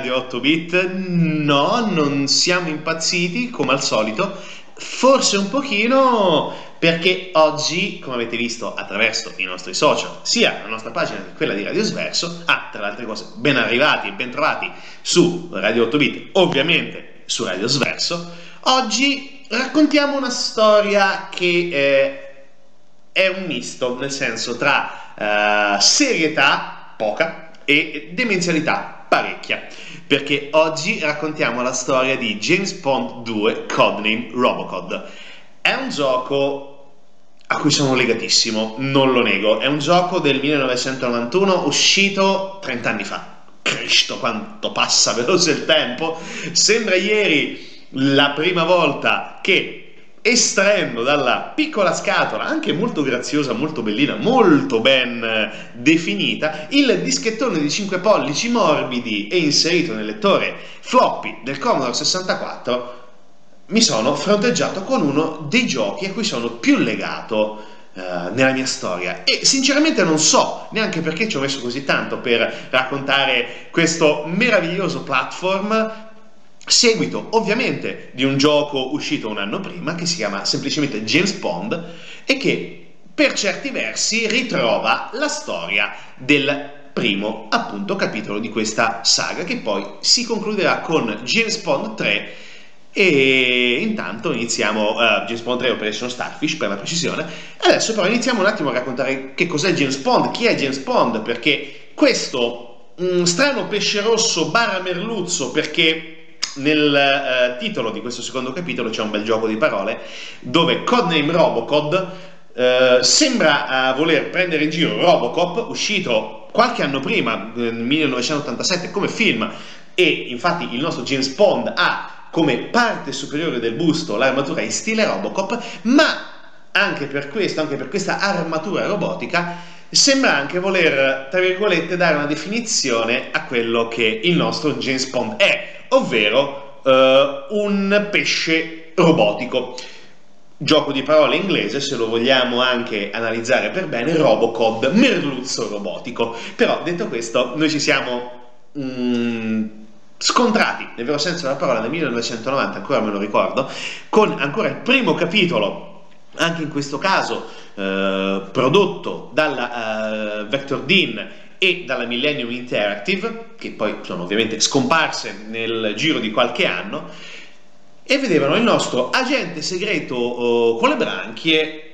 Radio 8 Bit, no, non siamo impazziti come al solito, forse un pochino perché oggi, come avete visto attraverso i nostri social, sia la nostra pagina che quella di Radio Sverso, ah, tra le altre cose, ben arrivati e ben trovati su Radio 8 Bit, ovviamente su Radio Sverso, oggi raccontiamo una storia che eh, è un misto, nel senso tra eh, serietà, poca, e demenzialità, parecchia, perché oggi raccontiamo la storia di James Bond 2 Codename Robocod. È un gioco a cui sono legatissimo, non lo nego, è un gioco del 1991 uscito 30 anni fa. Cristo, quanto passa veloce il tempo! Sembra ieri la prima volta che estraendo dalla piccola scatola, anche molto graziosa, molto bellina, molto ben eh, definita, il dischettone di 5 pollici morbidi e inserito nel lettore floppy del Commodore 64, mi sono fronteggiato con uno dei giochi a cui sono più legato uh, nella mia storia. E sinceramente non so neanche perché ci ho messo così tanto per raccontare questo meraviglioso platform seguito ovviamente di un gioco uscito un anno prima che si chiama semplicemente James Bond e che per certi versi ritrova la storia del primo appunto capitolo di questa saga che poi si concluderà con James Bond 3 e intanto iniziamo uh, James Bond 3 Operation Starfish per la precisione. Adesso però iniziamo un attimo a raccontare che cos'è James Bond, chi è James Bond, perché questo um, strano pesce rosso barra merluzzo, perché nel uh, titolo di questo secondo capitolo c'è un bel gioco di parole dove Codename Robocod uh, sembra voler prendere in giro Robocop, uscito qualche anno prima, nel 1987, come film, e infatti il nostro James Bond ha come parte superiore del busto l'armatura in stile Robocop, ma anche per questo, anche per questa armatura robotica, sembra anche voler, tra virgolette, dare una definizione a quello che il nostro James Bond è, ovvero uh, un pesce robotico. Gioco di parole inglese, se lo vogliamo anche analizzare per bene, Robocod, merluzzo robotico. Però detto questo, noi ci siamo mm, scontrati, nel vero senso della parola, nel 1990, ancora me lo ricordo, con ancora il primo capitolo, anche in questo caso eh, prodotto dalla eh, Vector Dean e dalla Millennium Interactive, che poi sono ovviamente scomparse nel giro di qualche anno, e vedevano il nostro agente segreto oh, con le branchie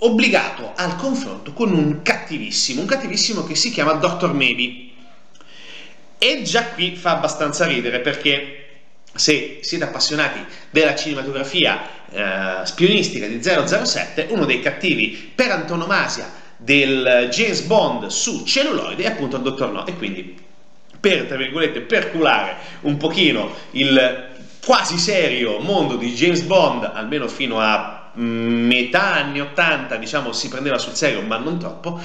obbligato al confronto con un cattivissimo, un cattivissimo che si chiama Dr. Maybe e già qui fa abbastanza ridere perché se siete appassionati della cinematografia eh, spionistica di 007, uno dei cattivi per antonomasia del James Bond su celluloide è appunto il Dottor No e quindi per, tra virgolette, perculare un pochino il quasi serio mondo di James Bond, almeno fino a mm, metà anni 80, diciamo, si prendeva sul serio, ma non troppo,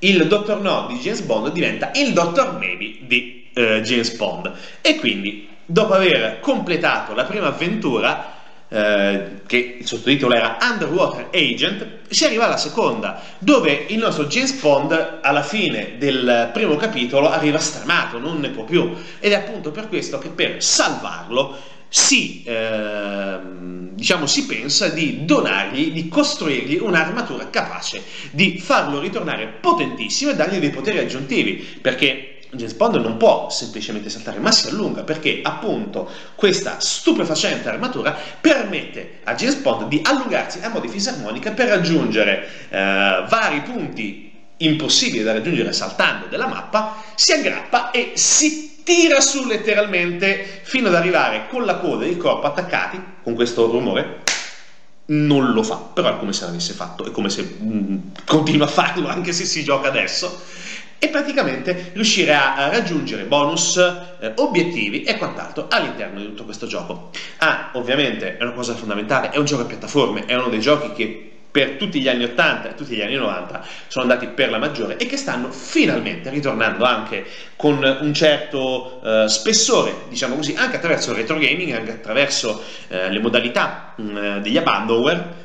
il Dottor No di James Bond diventa il Dottor Maybe di eh, James Bond. E quindi, dopo aver completato la prima avventura, eh, che il sottotitolo era Underwater Agent, si arriva alla seconda, dove il nostro James Bond alla fine del primo capitolo arriva stramato, non ne può più. Ed è appunto per questo che per salvarlo si, eh, diciamo, si pensa di donargli, di costruirgli un'armatura capace di farlo ritornare potentissimo e dargli dei poteri aggiuntivi, perché James Bond non può semplicemente saltare, ma si allunga perché appunto questa stupefacente armatura permette a James Bond di allungarsi a mo' di fisarmonica per raggiungere eh, vari punti impossibili da raggiungere saltando della mappa, si aggrappa e si tira su letteralmente fino ad arrivare con la coda e il corpo attaccati con questo rumore. Non lo fa, però è come se l'avesse fatto, è come se mm, continua a farlo anche se si gioca adesso e praticamente riuscire a, raggiungere bonus, eh, obiettivi e quant'altro all'interno di tutto questo gioco. Ah, ovviamente è una cosa fondamentale, è un gioco a piattaforme, è uno dei giochi che per tutti gli anni 80 e tutti gli anni 90 sono andati per la maggiore e che stanno finalmente ritornando anche con un certo uh, spessore, diciamo così, anche attraverso il retro gaming, anche attraverso uh, le modalità uh, degli abandonware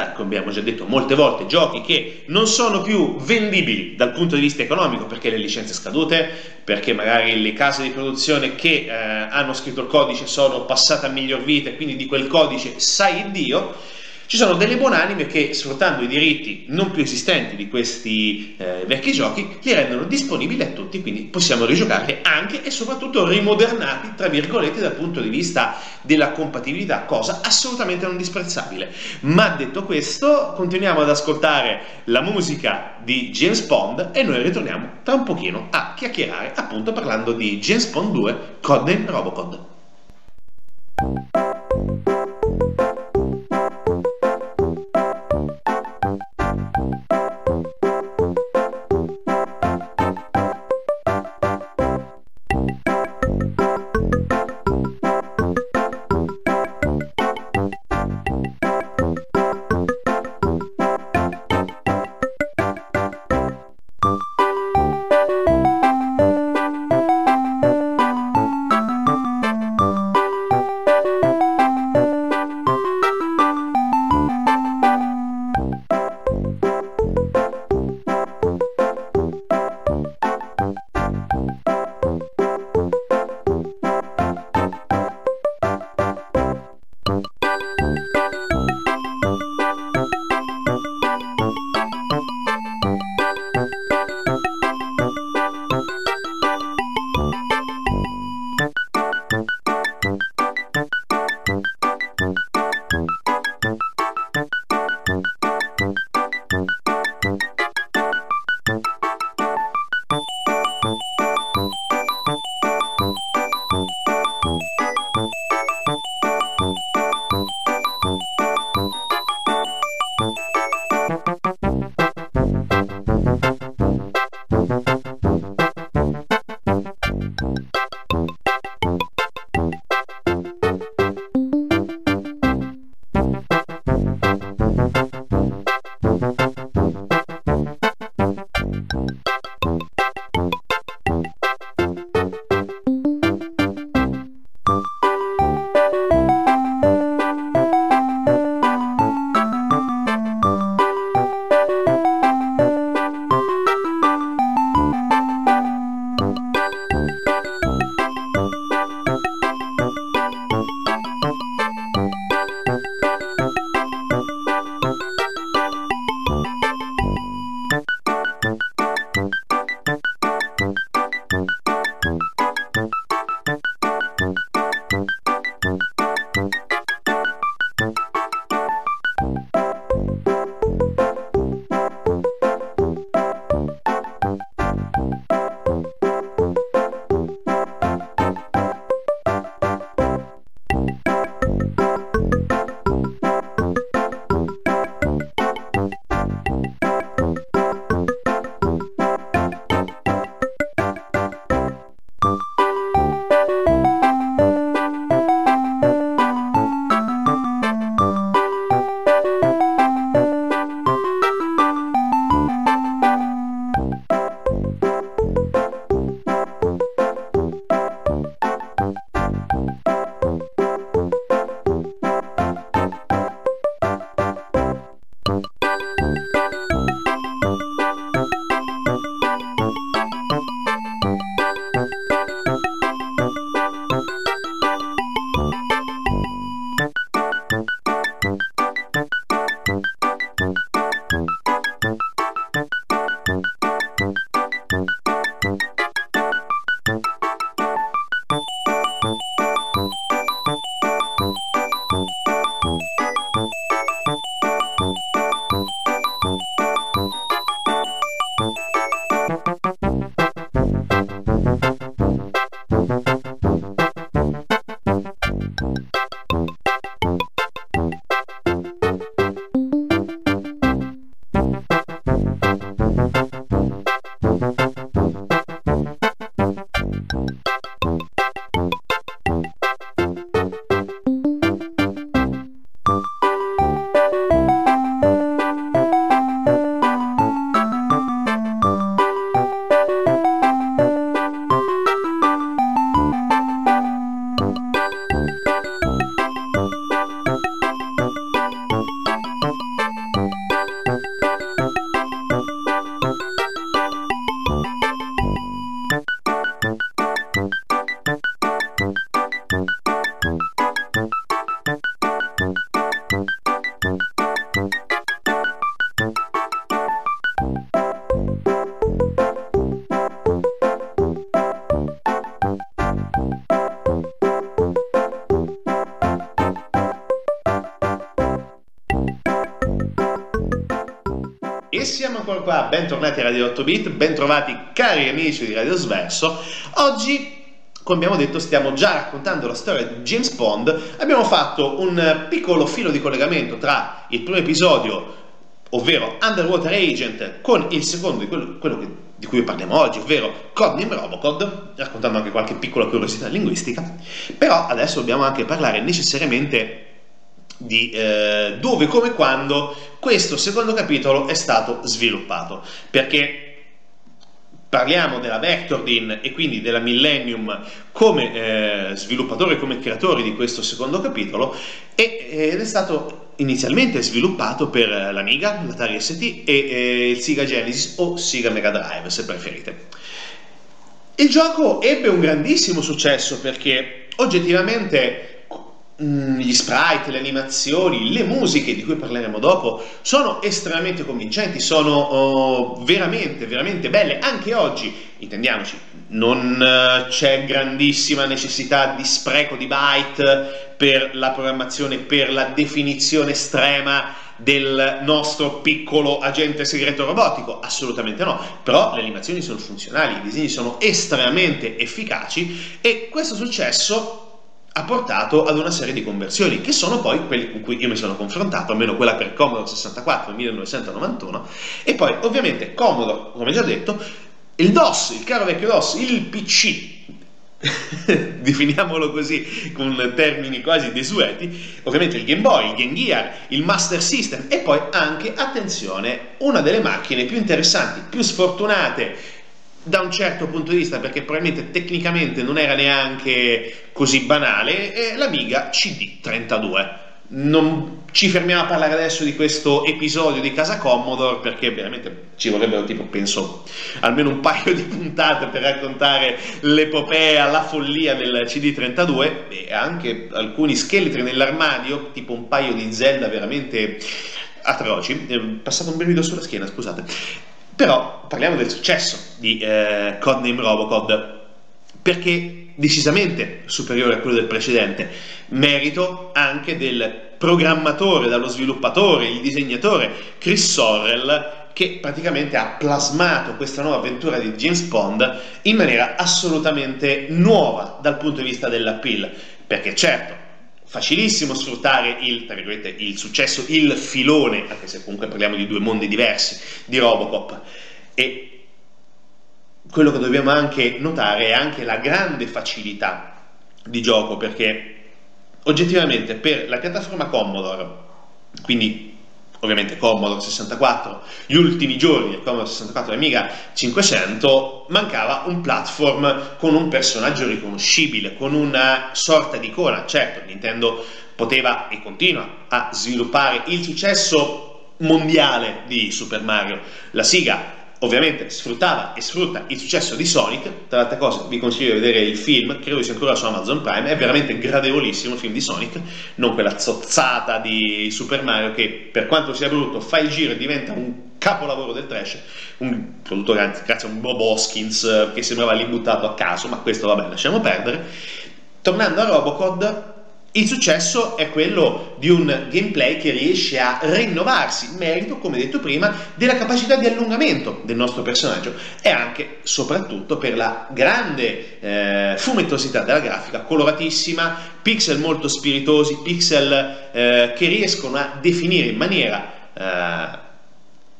abbiamo già detto molte volte, giochi che non sono più vendibili dal punto di vista economico perché le licenze scadute, perché magari le case di produzione che eh, hanno scritto il codice sono passate a miglior vita e quindi di quel codice sai Dio ci sono delle buonanime che, sfruttando i diritti non più esistenti di questi eh, vecchi giochi, li rendono disponibili a tutti, quindi possiamo rigiocarli anche e soprattutto rimodernati, tra virgolette, dal punto di vista della compatibilità, cosa assolutamente non disprezzabile. Ma detto questo, continuiamo ad ascoltare la musica di James Bond e noi ritorniamo tra un pochino a chiacchierare, appunto parlando di James Bond 2 Codename Robocod. Bentornati a Radio 8 Bit, bentrovati cari amici di Radio Sverso. Oggi, come abbiamo detto, stiamo già raccontando la storia di James Bond. Abbiamo fatto un piccolo filo di collegamento tra il primo episodio, ovvero Underwater Agent, con il secondo di quello, quello che, di cui parliamo oggi, ovvero Codename Robocod, raccontando anche qualche piccola curiosità linguistica. Però adesso dobbiamo anche parlare necessariamente di eh, dove, come, quando questo secondo capitolo è stato sviluppato. Perché parliamo della Vectordin e quindi della Millennium come eh, sviluppatori, come creatori di questo secondo capitolo e, ed è stato inizialmente sviluppato per l'Amiga, l'Atari ST e eh, il Sega Genesis o Sega Mega Drive se preferite. Il gioco ebbe un grandissimo successo perché oggettivamente gli sprite, le animazioni, le musiche di cui parleremo dopo sono estremamente convincenti, sono oh, veramente, veramente belle. Anche oggi, intendiamoci, non uh, c'è grandissima necessità di spreco di byte per la programmazione, per la definizione estrema del nostro piccolo agente segreto robotico? Assolutamente no, però le animazioni sono funzionali, i disegni sono estremamente efficaci e questo successo ha portato ad una serie di conversioni, che sono poi quelle con cui io mi sono confrontato, almeno quella per Commodore 64 nel 1991, e poi ovviamente Commodore, come già detto, il DOS, il caro vecchio DOS, il PC, definiamolo così con termini quasi desueti, ovviamente il Game Boy, il Game Gear, il Master System. E poi anche, attenzione, una delle macchine più interessanti, più sfortunate da un certo punto di vista, perché probabilmente tecnicamente non era neanche così banale, è l'Amiga CD32. Non ci fermiamo a parlare adesso di questo episodio di Casa Commodore perché veramente ci vorrebbero tipo penso almeno un paio di puntate per raccontare l'epopea, la follia del CD32 e anche alcuni scheletri nell'armadio, tipo un paio di Zelda veramente atroci. È passato un brivido sulla schiena, scusate. Però parliamo del successo di eh, Codename Robocod perché decisamente superiore a quello del precedente, merito anche del programmatore, dallo sviluppatore, il disegnatore Chris Sorrell che praticamente ha plasmato questa nuova avventura di James Bond in maniera assolutamente nuova dal punto di vista dell'appeal, perché certo facilissimo sfruttare il, il, successo, il filone, anche se comunque parliamo di due mondi diversi, di Robocop. E quello che dobbiamo anche notare è anche la grande facilità di gioco, perché oggettivamente per la piattaforma Commodore, quindi ovviamente Commodore 64, gli ultimi giorni del Commodore 64 e Amiga 500, mancava un platform con un personaggio riconoscibile, con una sorta di icona. Certo, Nintendo poteva e continua a sviluppare il successo mondiale di Super Mario. La Siga ovviamente sfruttava e sfrutta il successo di Sonic, tra le altre cose vi consiglio di vedere il film, credo sia ancora su Amazon Prime, è veramente gradevolissimo il film di Sonic, non quella zozzata di Super Mario che per quanto sia brutto fa il giro e diventa un capolavoro del trash, un prodotto grazie a un Bob Hoskins eh, che sembrava lì buttato a caso, ma questo vabbè lasciamo perdere. Tornando a Robocod, il successo è quello di un gameplay che riesce a rinnovarsi, merito, come detto prima, della capacità di allungamento del nostro personaggio e anche, soprattutto, per la grande eh, fumettosità della grafica, coloratissima, pixel molto spiritosi, pixel eh, che riescono a definire in maniera eh,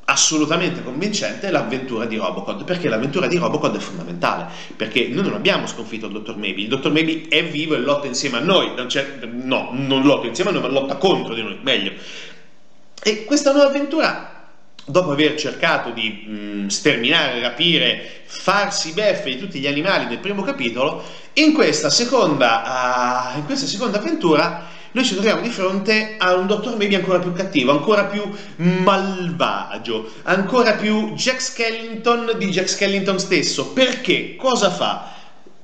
assolutamente convincente l'avventura di Robocod, perché l'avventura di Robocod è fondamentale, perché noi non abbiamo sconfitto il dottor Maybe, il dottor Maybe è vivo e lotta insieme a noi, no, non lotta insieme a noi, ma lotta contro di noi, meglio. E questa nuova avventura dopo aver cercato di mh, sterminare, rapire, farsi beffe di tutti gli animali del primo capitolo, in questa seconda, uh, in questa seconda avventura noi ci troviamo di fronte a un dottor Maybe ancora più cattivo, ancora più malvagio, ancora più Jack Skellington di Jack Skellington stesso. Perché? Cosa fa?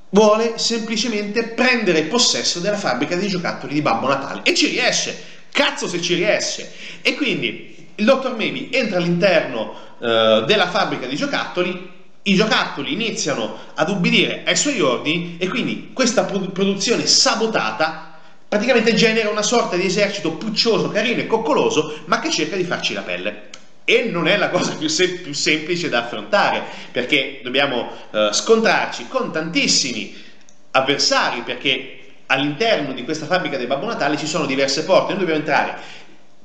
Vuole semplicemente prendere possesso della fabbrica di giocattoli di Babbo Natale e ci riesce Cazzo se ci riesce! E quindi il dottor Maybe entra all'interno uh, della fabbrica di giocattoli i giocattoli iniziano ad ubbidire ai suoi ordini e quindi questa produzione sabotata praticamente genera una sorta di esercito puccioso, carino e coccoloso, ma che cerca di farci la pelle. E non è la cosa più, sem- più semplice da affrontare, perché dobbiamo uh, scontrarci con tantissimi avversari, perché all'interno di questa fabbrica del Babbo Natale ci sono diverse porte, noi dobbiamo entrare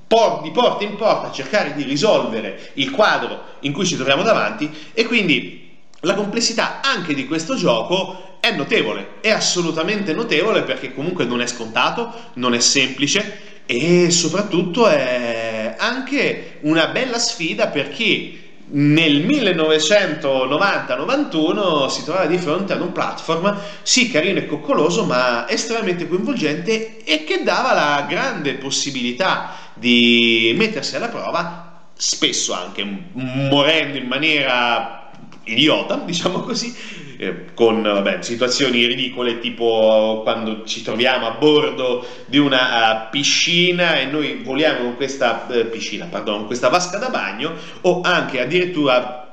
por- di porta in porta a cercare di risolvere il quadro in cui ci troviamo davanti e quindi la complessità anche di questo gioco è notevole, è assolutamente notevole perché comunque non è scontato, non è semplice e soprattutto è anche una bella sfida per chi nel 1990-91 si trovava di fronte ad un platform sì carino e coccoloso ma estremamente coinvolgente e che dava la grande possibilità di mettersi alla prova spesso anche morendo in maniera idiota, diciamo così, eh, con vabbè, situazioni ridicole tipo quando ci troviamo a bordo di una uh, piscina e noi voliamo con questa uh, piscina, pardon, questa vasca da bagno o anche addirittura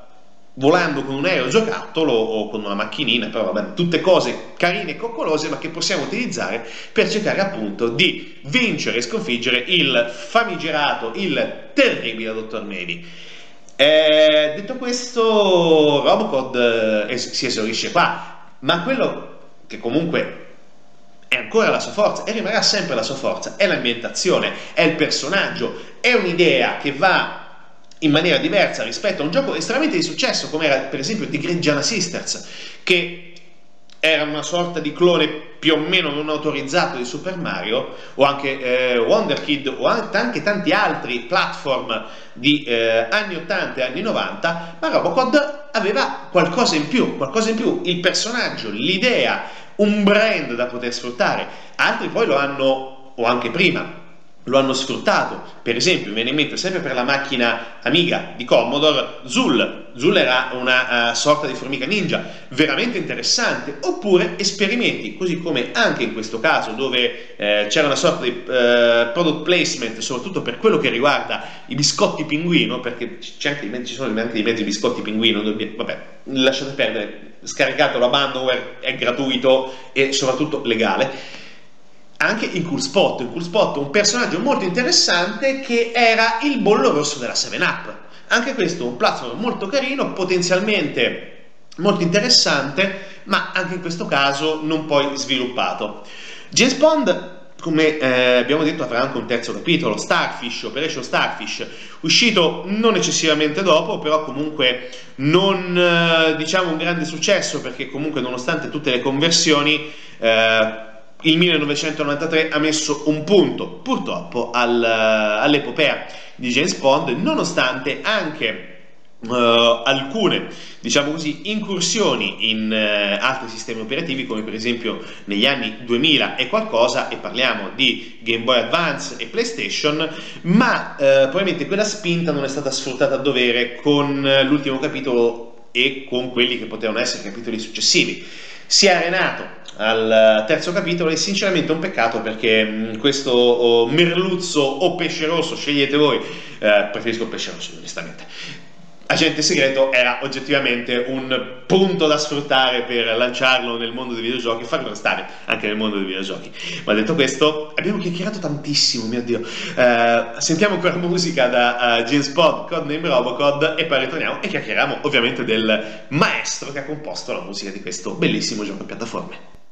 volando con un aereo giocattolo o con una macchinina, però vabbè, tutte cose carine e coccolose ma che possiamo utilizzare per cercare appunto di vincere e sconfiggere il famigerato, il terribile Dottor Maybe. Eh, detto questo, Robocod eh, si esaurisce qua, ma quello che comunque è ancora la sua forza e rimarrà sempre la sua forza è l'ambientazione, è il personaggio, è un'idea che va in maniera diversa rispetto a un gioco estremamente di successo come era per esempio The Great Giana Sisters, che era una sorta di clone più o meno non autorizzato di Super Mario, o anche eh, Wonder Kid, o anche tanti altri platform di eh, anni 80 e anni 90, ma Robocod aveva qualcosa in più, qualcosa in più, il personaggio, l'idea, un brand da poter sfruttare. Altri poi lo hanno, o anche prima, lo hanno sfruttato. Per esempio, mi viene in mente sempre per la macchina Amiga di Commodore, Zul. Zul era una uh, sorta di formica ninja, veramente interessante. Oppure esperimenti, così come anche in questo caso, dove eh, c'era una sorta di uh, product placement, soprattutto per quello che riguarda i biscotti pinguino, perché anche, ci sono anche dei mezzi biscotti pinguino. Vabbè, lasciate perdere, scaricato la bandware, è gratuito e soprattutto legale anche in Cool Spot. In Cool Spot un personaggio molto interessante che era il bollo rosso della 7-Up. Anche questo un platform molto carino, potenzialmente molto interessante, ma anche in questo caso non poi sviluppato. James Bond come eh, abbiamo detto avrà anche un terzo capitolo, Starfish, Operation Starfish, uscito non eccessivamente dopo, però comunque non eh, diciamo un grande successo perché comunque nonostante tutte le conversioni eh, il 1993 ha messo un punto purtroppo al, all'epopea di James Bond, nonostante anche uh, alcune, diciamo così, incursioni in uh, altri sistemi operativi, come per esempio negli anni 2000 e qualcosa, e parliamo di Game Boy Advance e PlayStation, ma uh, probabilmente quella spinta non è stata sfruttata a dovere con l'ultimo capitolo e con quelli che potevano essere capitoli successivi. Si è arenato al terzo capitolo e sinceramente è un peccato perché questo oh, merluzzo o pesce rosso, scegliete voi, eh, preferisco pesce rosso onestamente. Agente segreto era oggettivamente un punto da sfruttare per lanciarlo nel mondo dei videogiochi e farlo restare anche nel mondo dei videogiochi. Ma detto questo, abbiamo chiacchierato tantissimo, mio Dio. Uh, sentiamo ancora musica da uh, James Pod, Codename Robocod e poi ritorniamo e chiacchieriamo ovviamente del maestro che ha composto la musica di questo bellissimo gioco a piattaforme.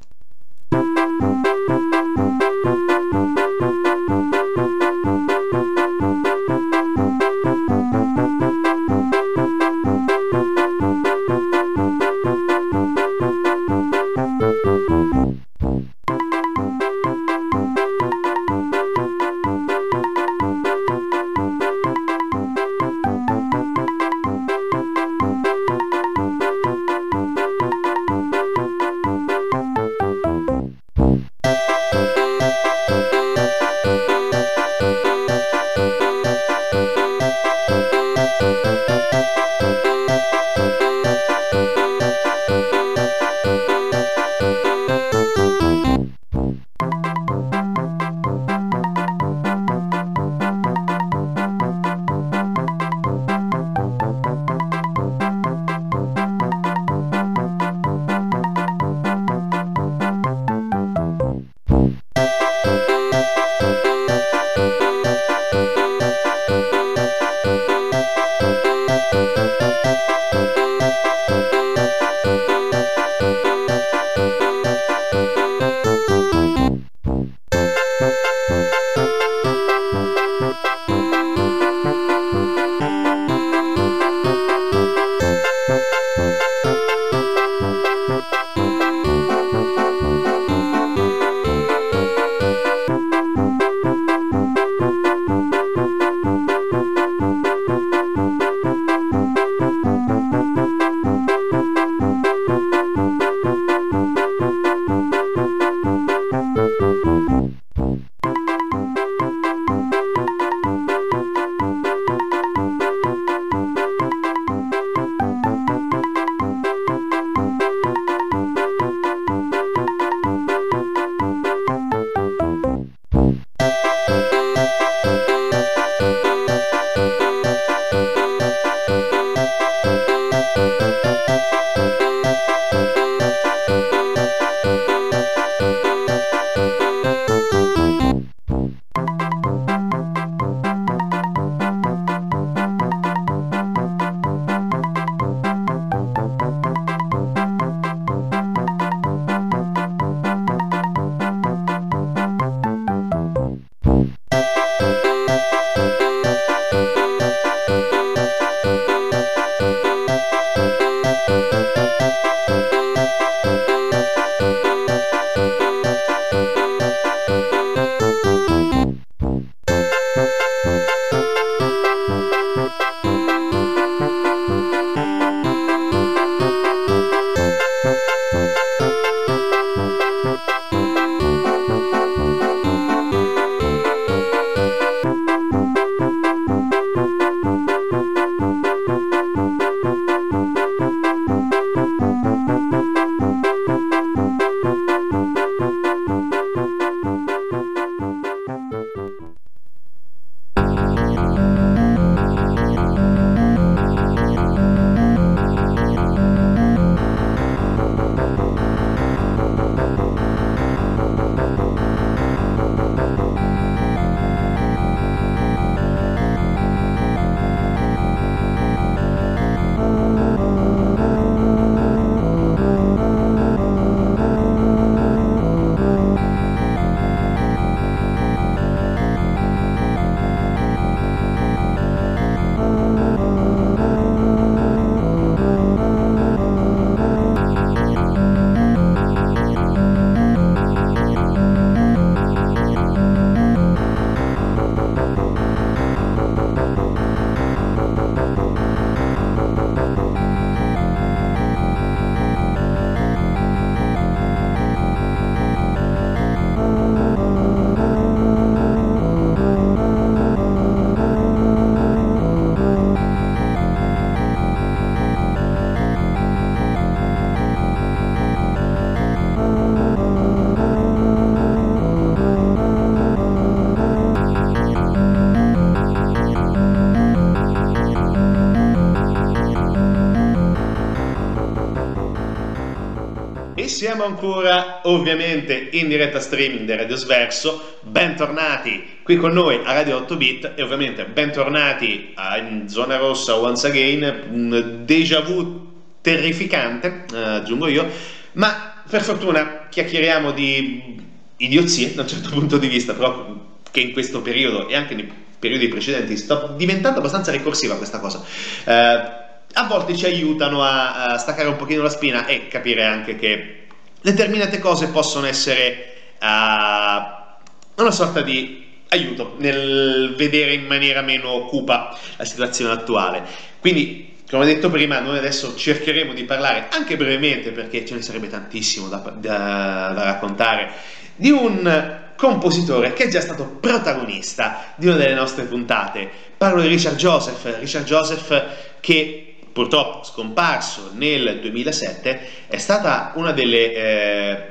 Ancora ovviamente in diretta streaming del Radio Sverso, bentornati qui con noi a Radio 8 Bit e ovviamente bentornati in Zona Rossa once again, un déjà vu terrificante, eh, aggiungo io, ma per fortuna chiacchieriamo di idiozie da un certo punto di vista, però che in questo periodo e anche nei periodi precedenti sta diventando abbastanza ricorsiva questa cosa. Eh, a volte ci aiutano a, a, staccare un pochino la spina e capire anche che determinate cose possono essere uh, una sorta di aiuto nel vedere in maniera meno cupa la situazione attuale. Quindi, come detto prima, noi adesso cercheremo di parlare anche brevemente, perché ce ne sarebbe tantissimo da, da, da raccontare, di un compositore che è già stato protagonista di una delle nostre puntate. Parlo di Richard Joseph, Richard Joseph che purtroppo scomparso nel 2007, è stata una delle eh,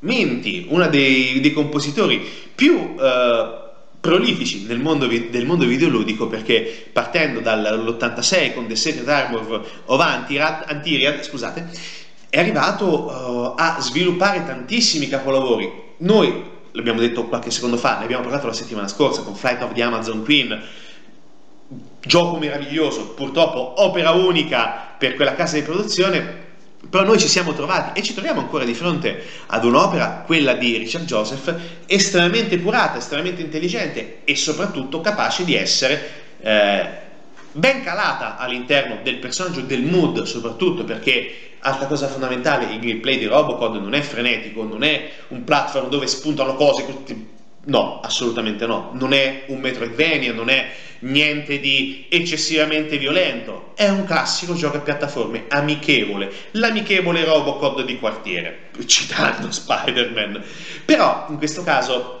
menti, una dei, dei compositori più eh, prolifici nel mondo, del mondo videoludico perché partendo dall'86 con The Secret Armor of Antiriad, Antiriad scusate, è arrivato uh, a sviluppare tantissimi capolavori. Noi l'abbiamo detto qualche secondo fa, ne abbiamo parlato la settimana scorsa con Flight of the Amazon Queen, gioco meraviglioso, purtroppo opera unica per quella casa di produzione, però noi ci siamo trovati e ci troviamo ancora di fronte ad un'opera, quella di Richard Joseph, estremamente curata, estremamente intelligente e soprattutto capace di essere eh, ben calata all'interno del personaggio, del mood soprattutto perché altra cosa fondamentale, il gameplay di Robocod non è frenetico, non è un platform dove spuntano cose, no, assolutamente no, non è un Metroidvania, non è niente di eccessivamente violento, è un classico gioco a piattaforme amichevole, l'amichevole Robocod di quartiere, citando Spider-Man. Però in questo caso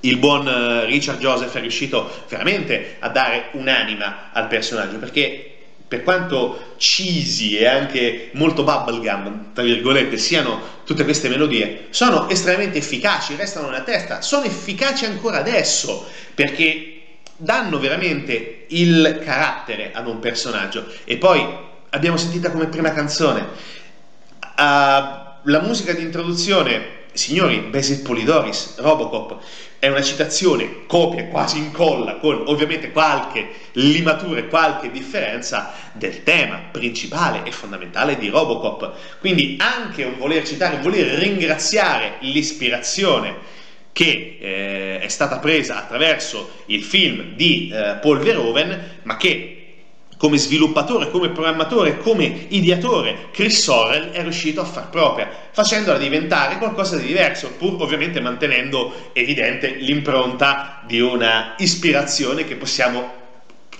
il buon eh, Richard Joseph è riuscito veramente a dare un'anima al personaggio perché per quanto cheesy e anche molto bubblegum, tra virgolette, siano tutte queste melodie, sono estremamente efficaci, restano nella testa, sono efficaci ancora adesso perché danno veramente il carattere ad un personaggio. E poi abbiamo sentita come prima canzone uh, la musica di introduzione, signori, Basil Polidoris, Robocop, è una citazione, copia, quasi incolla, con ovviamente qualche limatura e qualche differenza del tema principale e fondamentale di Robocop. Quindi anche un voler citare, un voler ringraziare l'ispirazione che eh, è stata presa attraverso il film di eh, Paul Verhoeven, ma che come sviluppatore, come programmatore, come ideatore, Chris Sorrell è riuscito a far propria, facendola diventare qualcosa di diverso, pur ovviamente mantenendo evidente l'impronta di una ispirazione che possiamo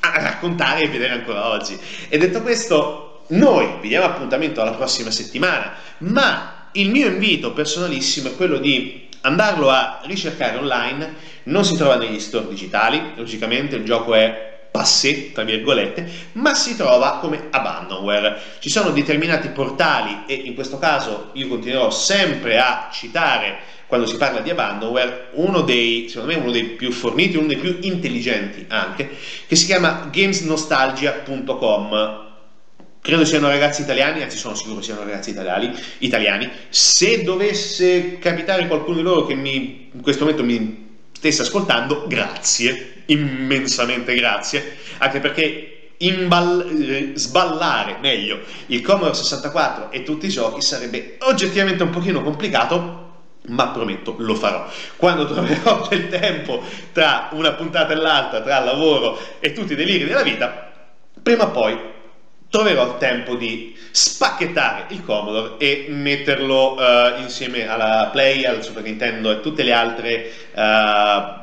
raccontare e vedere ancora oggi. E detto questo, noi vi diamo appuntamento alla prossima settimana, ma il mio invito personalissimo è quello di andarlo a ricercare online, non si trova negli store digitali, logicamente il gioco è passé, tra virgolette, ma si trova come abandonware. Ci sono determinati portali e in questo caso io continuerò sempre a citare quando si parla di abandonware, uno dei, secondo me uno dei più forniti, uno dei più intelligenti anche, che si chiama gamesnostalgia.com credo siano ragazzi italiani, anzi sono sicuro siano ragazzi italiani, italiani. Se dovesse capitare qualcuno di loro che mi, in questo momento mi stesse ascoltando, grazie, immensamente grazie, anche perché Imball- eh, sballare meglio il Commodore 64 e tutti i giochi sarebbe oggettivamente un pochino complicato ma prometto lo farò. Quando troverò del tempo tra una puntata e l'altra tra lavoro e tutti i deliri della vita prima o poi troverò il tempo di spacchettare il Commodore e metterlo uh, insieme alla Play, al Super Nintendo e tutte le altre uh,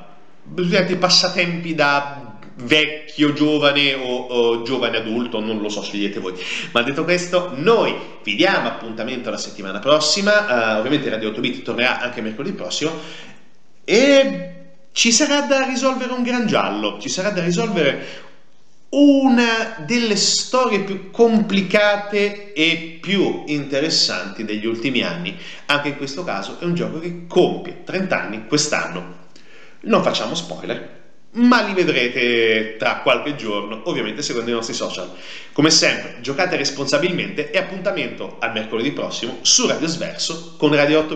passatempi da vecchio, giovane o, o, giovane adulto, non lo so, scegliete voi. Ma detto questo, noi vi diamo appuntamento la settimana prossima, uh, ovviamente Radio 8 Bit tornerà anche mercoledì prossimo e ci sarà da risolvere un gran giallo, ci sarà da risolvere una delle storie più complicate e più interessanti degli ultimi anni. Anche in questo caso è un gioco che compie 30 anni quest'anno. Non facciamo spoiler, ma li vedrete tra qualche giorno, ovviamente seguendo i nostri social. Come sempre, giocate responsabilmente e appuntamento al mercoledì prossimo su Radio Sverso con Radio 8